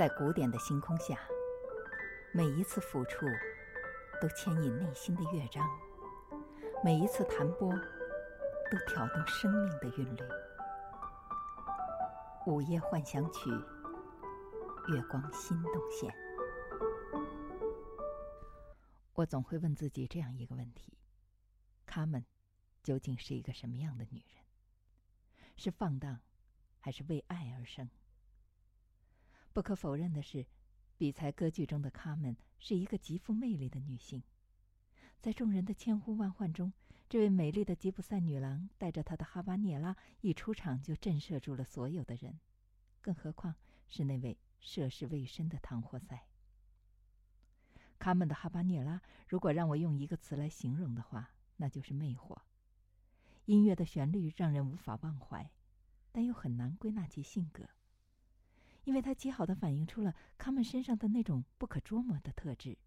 在古典的星空下，每一次抚触都牵引内心的乐章，每一次弹拨都挑动生命的韵律。午夜幻想曲，月光心动线。我总会问自己这样一个问题：卡门究竟是一个什么样的女人？是放荡，还是为爱而生？不可否认的是，比才歌剧中的卡门是一个极富魅力的女性。在众人的千呼万唤中，这位美丽的吉普赛女郎带着她的哈巴涅拉一出场就震慑住了所有的人，更何况是那位涉世未深的唐霍塞。卡门的哈巴涅拉，如果让我用一个词来形容的话，那就是魅惑。音乐的旋律让人无法忘怀，但又很难归纳其性格，因为它极好的反映出了卡门身上的那种不可捉摸的特质：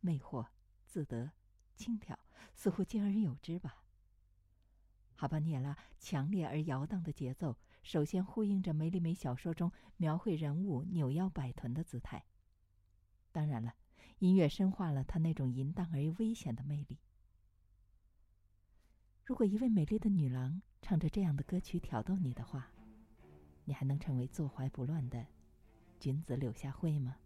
魅惑、自得、轻佻，似乎兼而有之吧。哈巴涅拉强烈而摇荡的节奏，首先呼应着梅里美小说中描绘人物扭腰摆臀的姿态。当然了。音乐深化了她那种淫荡而又危险的魅力。如果一位美丽的女郎唱着这样的歌曲挑逗你的话，你还能成为坐怀不乱的君子柳下惠吗？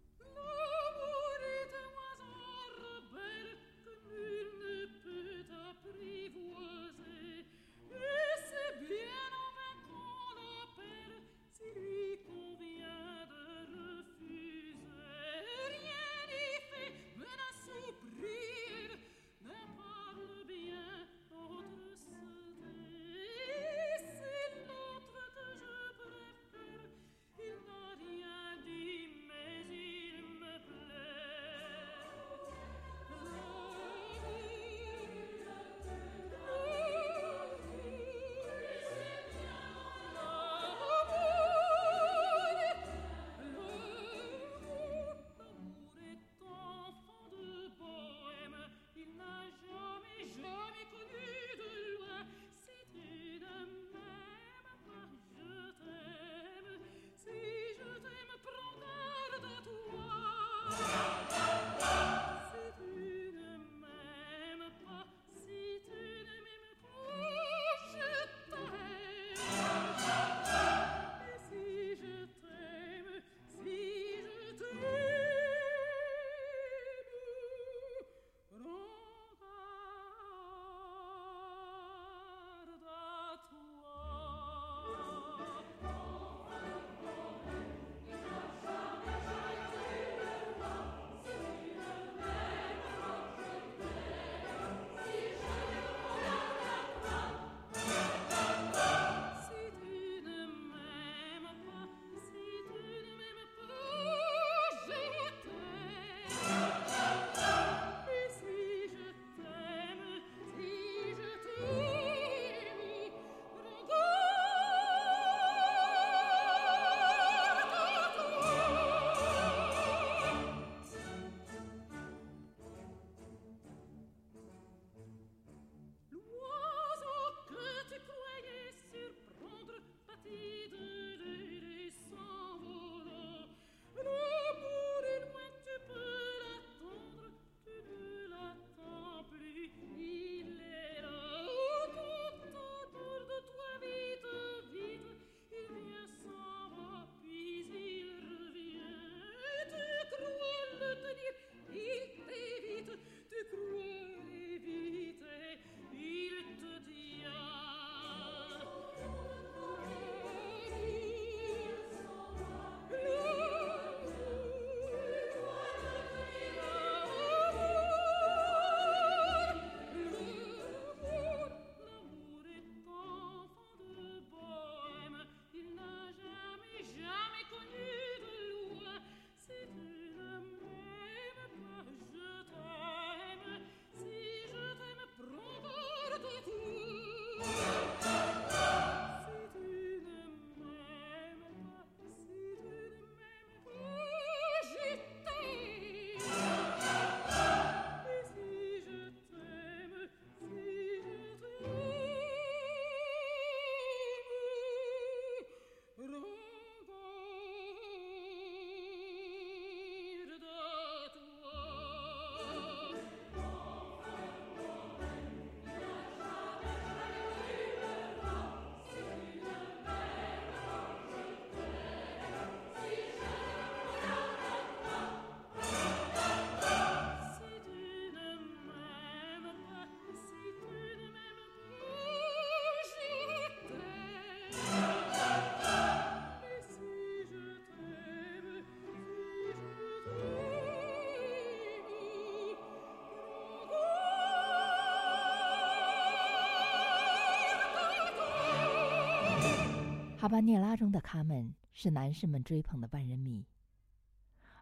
巴涅拉中的卡门是男士们追捧的万人迷，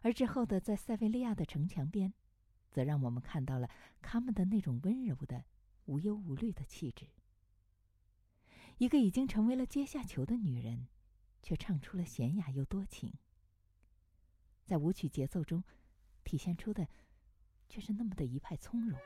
而之后的在塞维利亚的城墙边，则让我们看到了卡门的那种温柔的、无忧无虑的气质。一个已经成为了阶下囚的女人，却唱出了娴雅又多情。在舞曲节奏中，体现出的，却是那么的一派从容。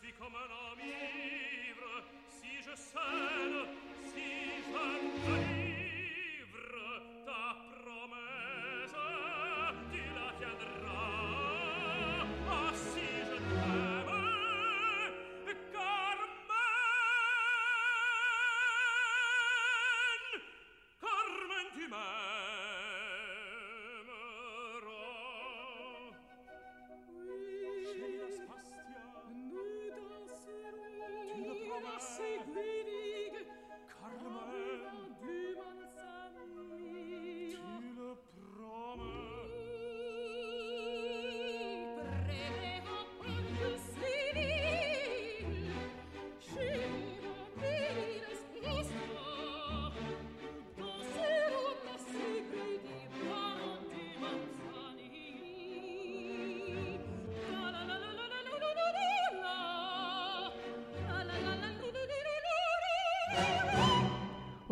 Become an ami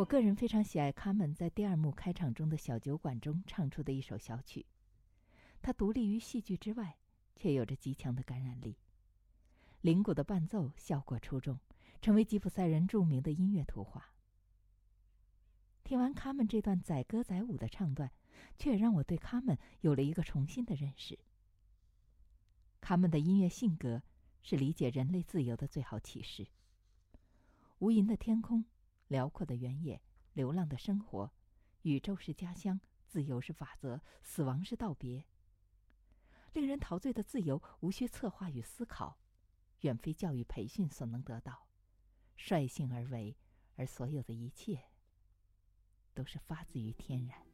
个人非常喜爱卡门在第二幕开场中的小酒馆中唱出的一首小曲，它独立于戏剧之外，却有着极强的感染力。铃鼓的伴奏效果出众，成为吉普赛人著名的音乐图画。听完卡门这段载歌载舞的唱段，却让我对卡门有了一个重新的认识。他们的音乐性格是理解人类自由的最好启示。无垠的天空，辽阔的原野，流浪的生活，宇宙是家乡，自由是法则，死亡是道别。令人陶醉的自由，无需策划与思考，远非教育培训所能得到，率性而为，而所有的一切。都是发自于天然。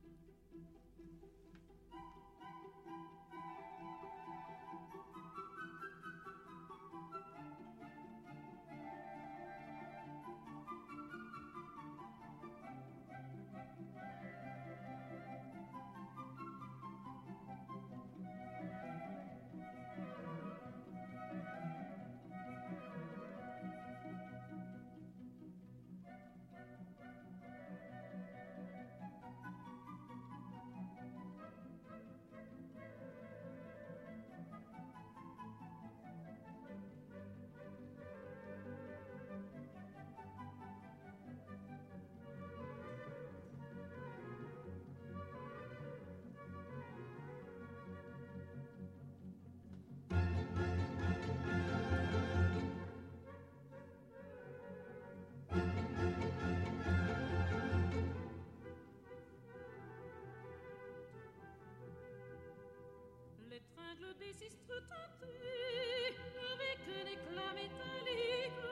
Sistres teintés avec un éclat métallique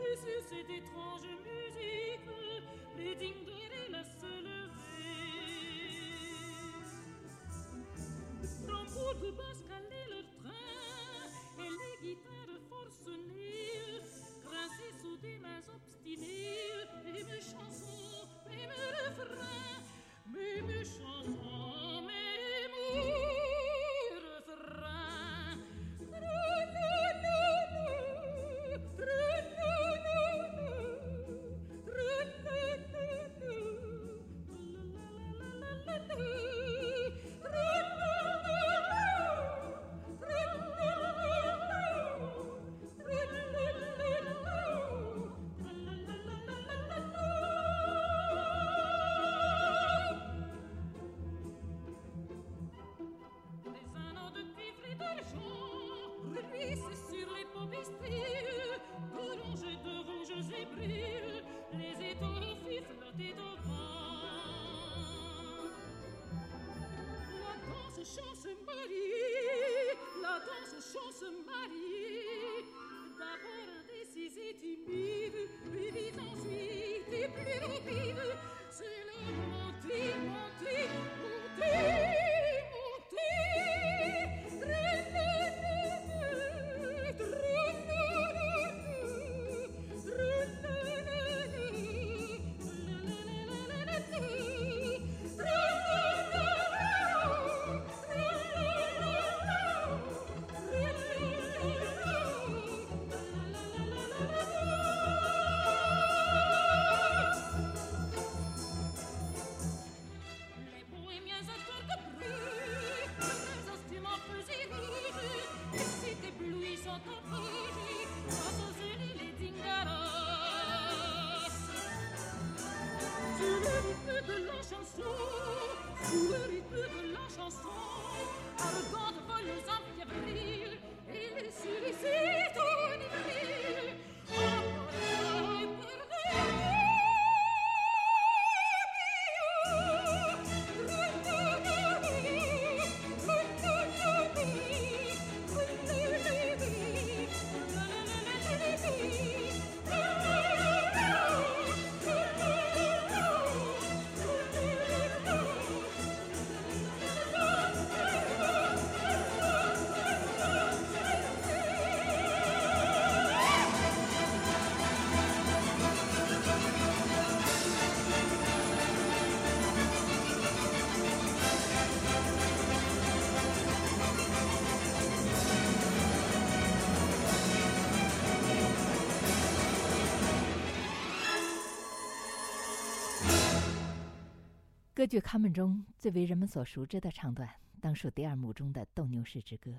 et sur cette étrange musique les dinguerillas se lever tambour 歌剧卡门》中最为人们所熟知的唱段，当属第二幕中的《斗牛士之歌》。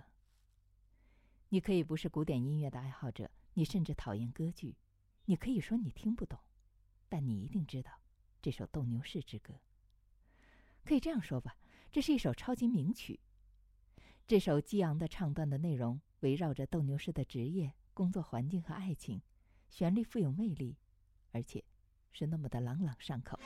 你可以不是古典音乐的爱好者，你甚至讨厌歌剧，你可以说你听不懂，但你一定知道这首《斗牛士之歌》。可以这样说吧，这是一首超级名曲。这首激昂的唱段的内容围绕着斗牛士的职业、工作环境和爱情，旋律富有魅力，而且是那么的朗朗上口。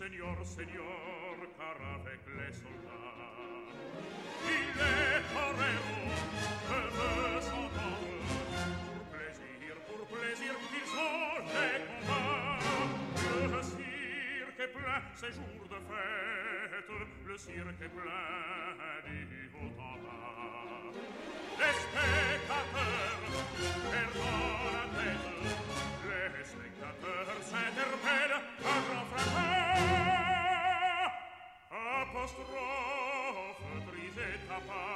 Seigneur, Seigneur, car avec les soldats, il est torero, je veux s'entendre. Pour plaisir, pour plaisir, ils ont les combats. Le cirque est plein, c'est jour de fête, le cirque est plein du haut en bas. Les spectateurs perdent la tête, les spectateurs s'interpellent à grand fracas. catastrofe, trisetta pace,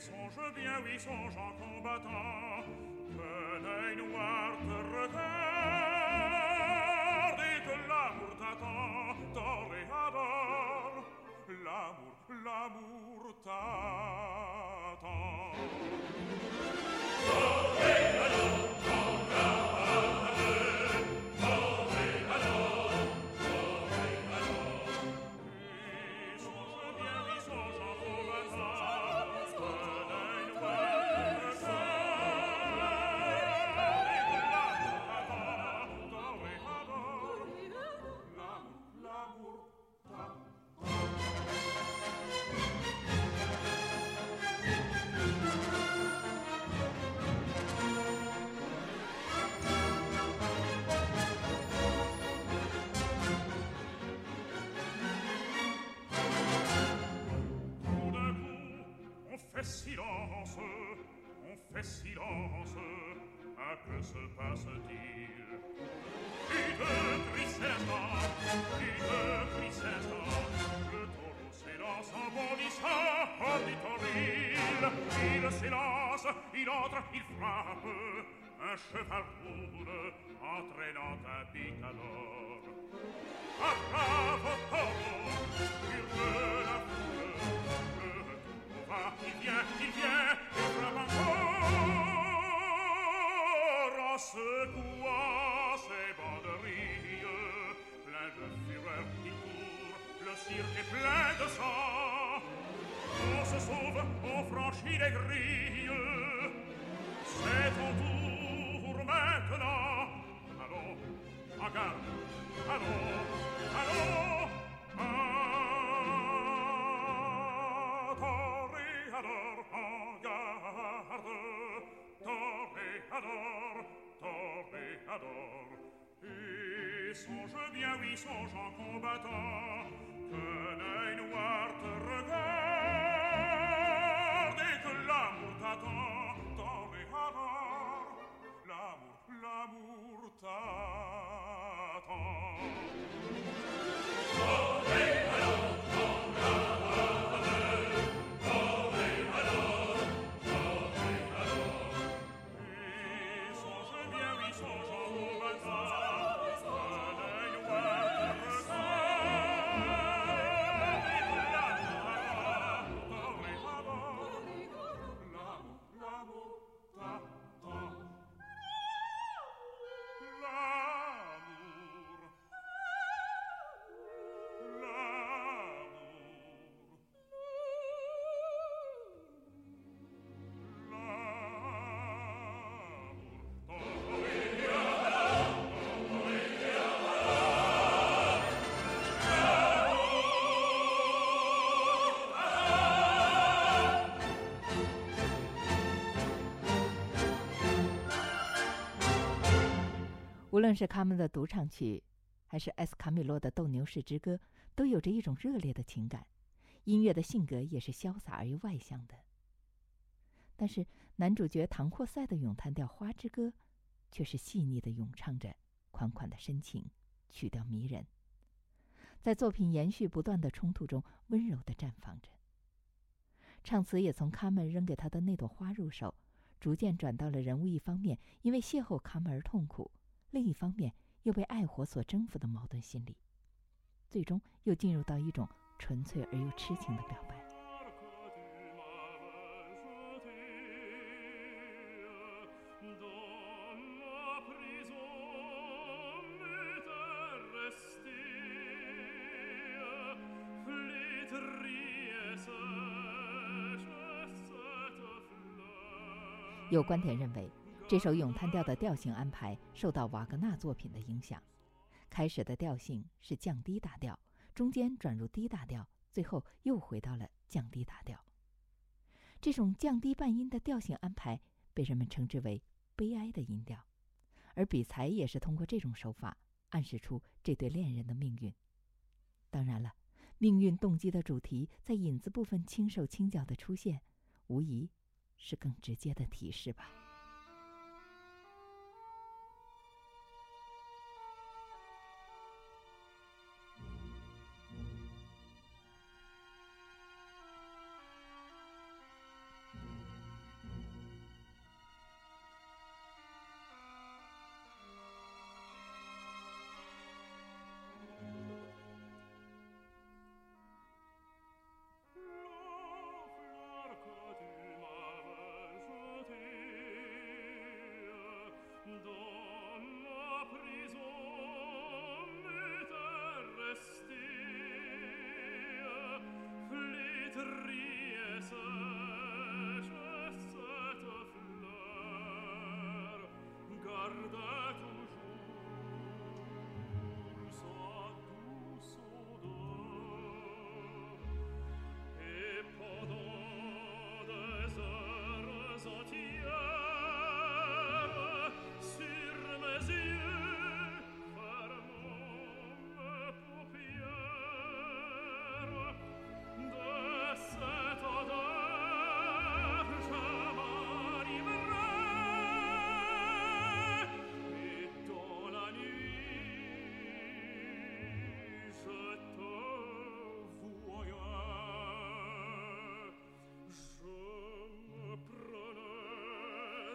songe bien, oui, songe en combattant, que l'œil noir te regarde et que l'amour t'attend, tord et. L'amour, l'amour t'attend. Oh! chevalure entraînant un picador. À bravo taureau, hurle la foule, le va, il vient, il vient, et frappe encore. En secouant ses banderilles, plein de fureur qui court, le cirque est plein de sang. On se sauve, on franchit les grilles, c'est ton tour maintenant. Allô, regarde Allô, allô? Ah, Toréador, regarde Toréador, Toréador Et songe bien, oui, songe en combattant. Que l'œil noir te regarde Et que l'amour t'attend. Toréador avurtato 无论是卡门的独唱曲，还是埃斯卡米洛的斗牛士之歌，都有着一种热烈的情感，音乐的性格也是潇洒而又外向的。但是男主角唐霍塞的咏叹调《花之歌》，却是细腻的咏唱着款款的深情，曲调迷人，在作品延续不断的冲突中温柔的绽放着。唱词也从卡门扔给他的那朵花入手，逐渐转到了人物一方面因为邂逅卡门而痛苦，另一方面又被爱火所征服的矛盾心理，最终又进入到一种纯粹而又痴情的表白。有观点认为，这首咏叹调的调性安排受到瓦格纳作品的影响。开始的调性是降低大调，中间转入低大调，最后又回到了降低大调。这种降低半音的调性安排被人们称之为“悲哀的音调”，而比才也是通过这种手法暗示出这对恋人的命运。当然了，命运动机的主题在引子部分轻手轻脚的出现，无疑。是更直接的提示吧。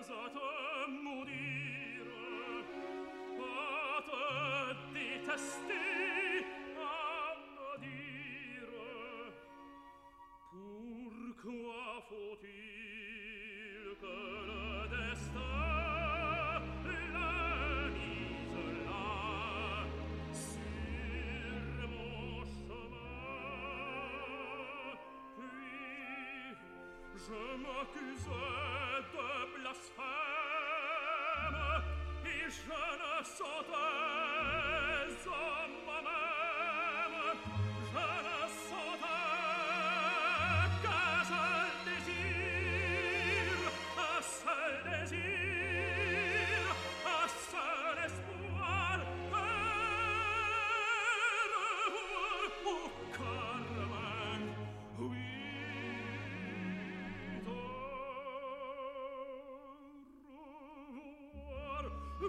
satem udire a testi alla dire pur qua fotil che le destin Je m'accusais scena sottesa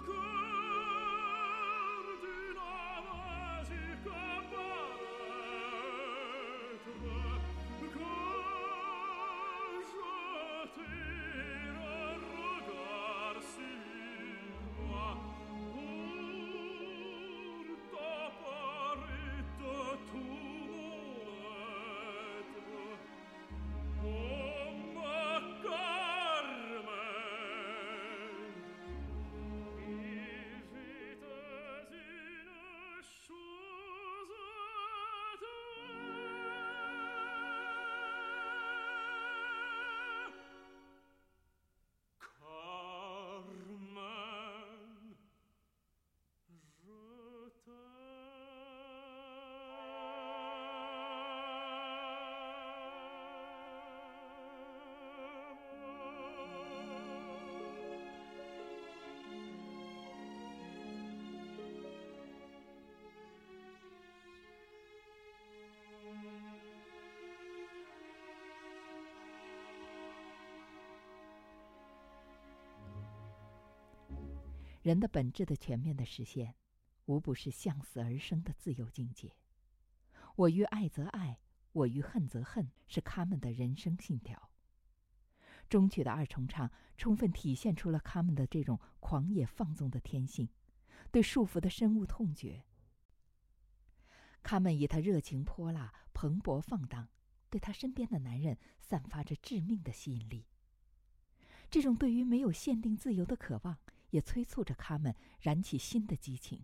good. 人的本质的全面的实现，无不是向死而生的自由境界。我欲爱则爱，我欲恨则恨，是他们的人生信条。中曲的二重唱充分体现出了他们的这种狂野放纵的天性，对束缚的深恶痛绝。他们以他热情泼辣、蓬勃放荡，对他身边的男人散发着致命的吸引力。这种对于没有限定自由的渴望，也催促着他们燃起新的激情。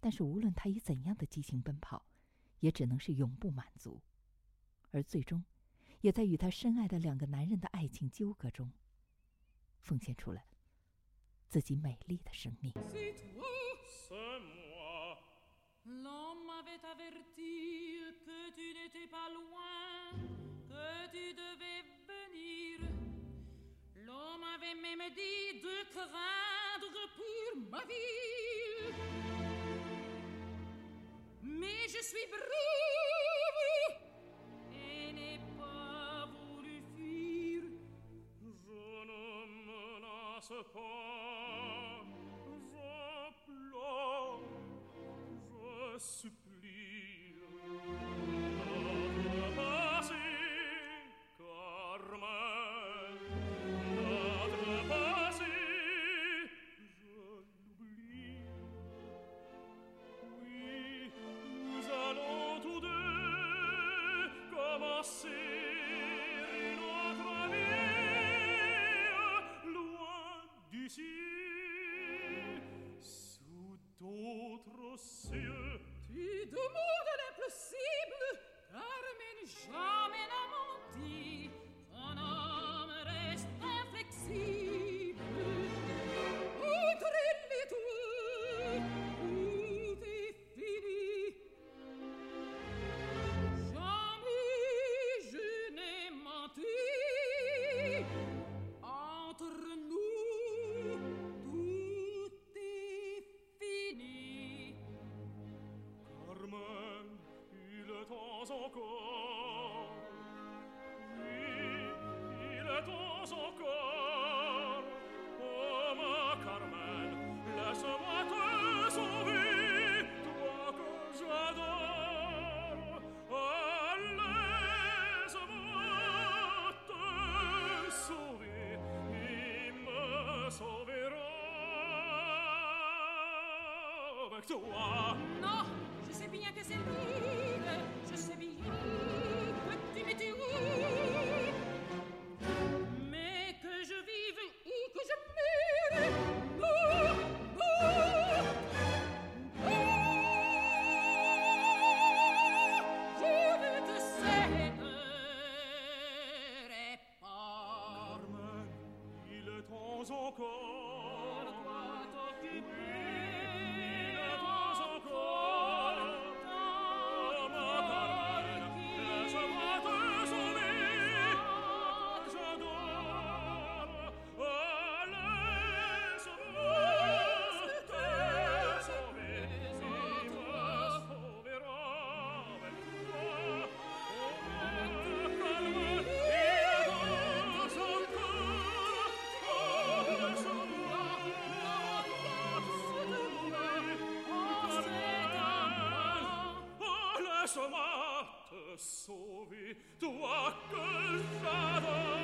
但是，无论他以怎样的激情奔跑，也只能是永不满足，而最终。也在与他深爱的两个男人的爱情纠葛中，奉献出了自己美丽的生命。j'avais même dit de craindre pour ma ville. Mais je suis brave et n'ai pas voulu fuir. Je ne menace pas, je pleure, je supplie. Toi. Non, je sais bien que c'est lourd, je sais bien que tu m'étais consommate sauvé, toi que.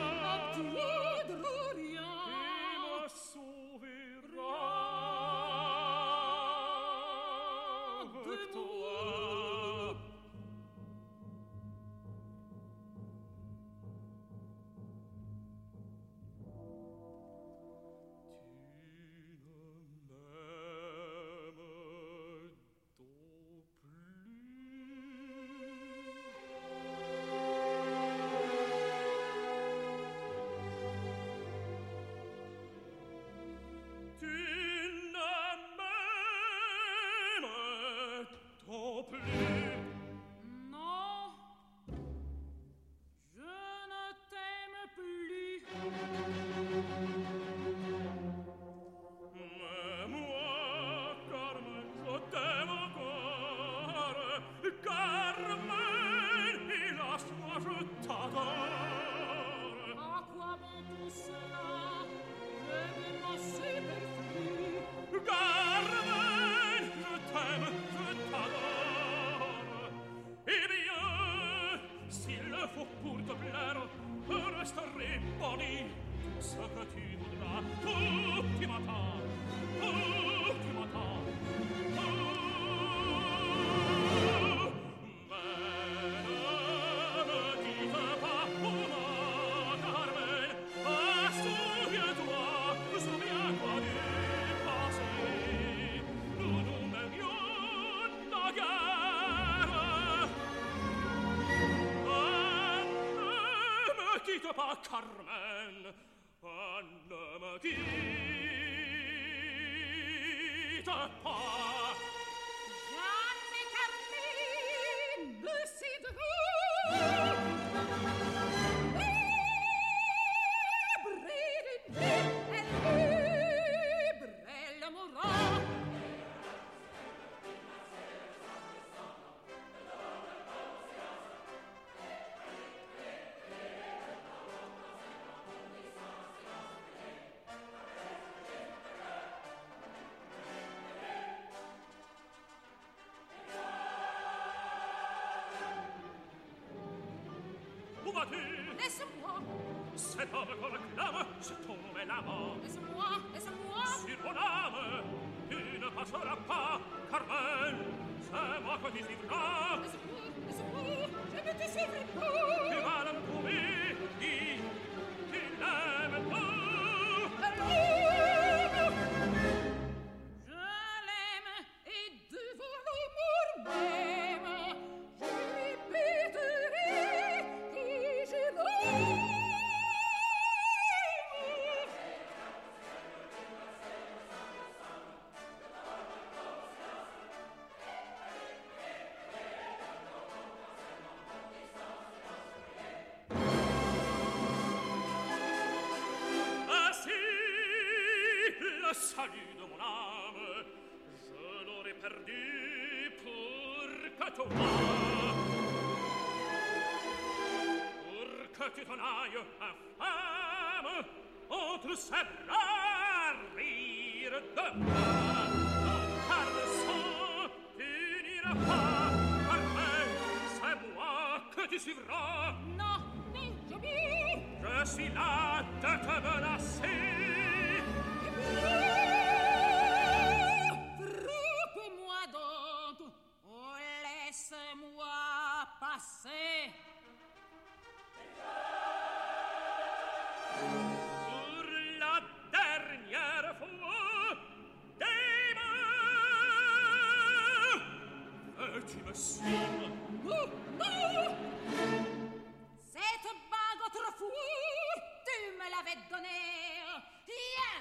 Caracas. Laisse-moi Cet homme qu'on acclame, cet homme est l'amant Laisse-moi, laisse-moi Sur ton âme, tu ne passeras pas Carmen, c'est moi que tu suivras Laisse-moi, laisse-moi, je ne te suivrai pas. le salut de mon âme, je l'aurais perdu pour que ton Pour que tu t'en ailles infâme, Entre ses bras rire de moi, non car le sang, tu n'iras pas, car c'est moi que tu suivras. Non, mais je Je suis là de te menacer, Cette bague autrefois, tu me l'avais donnée. Viens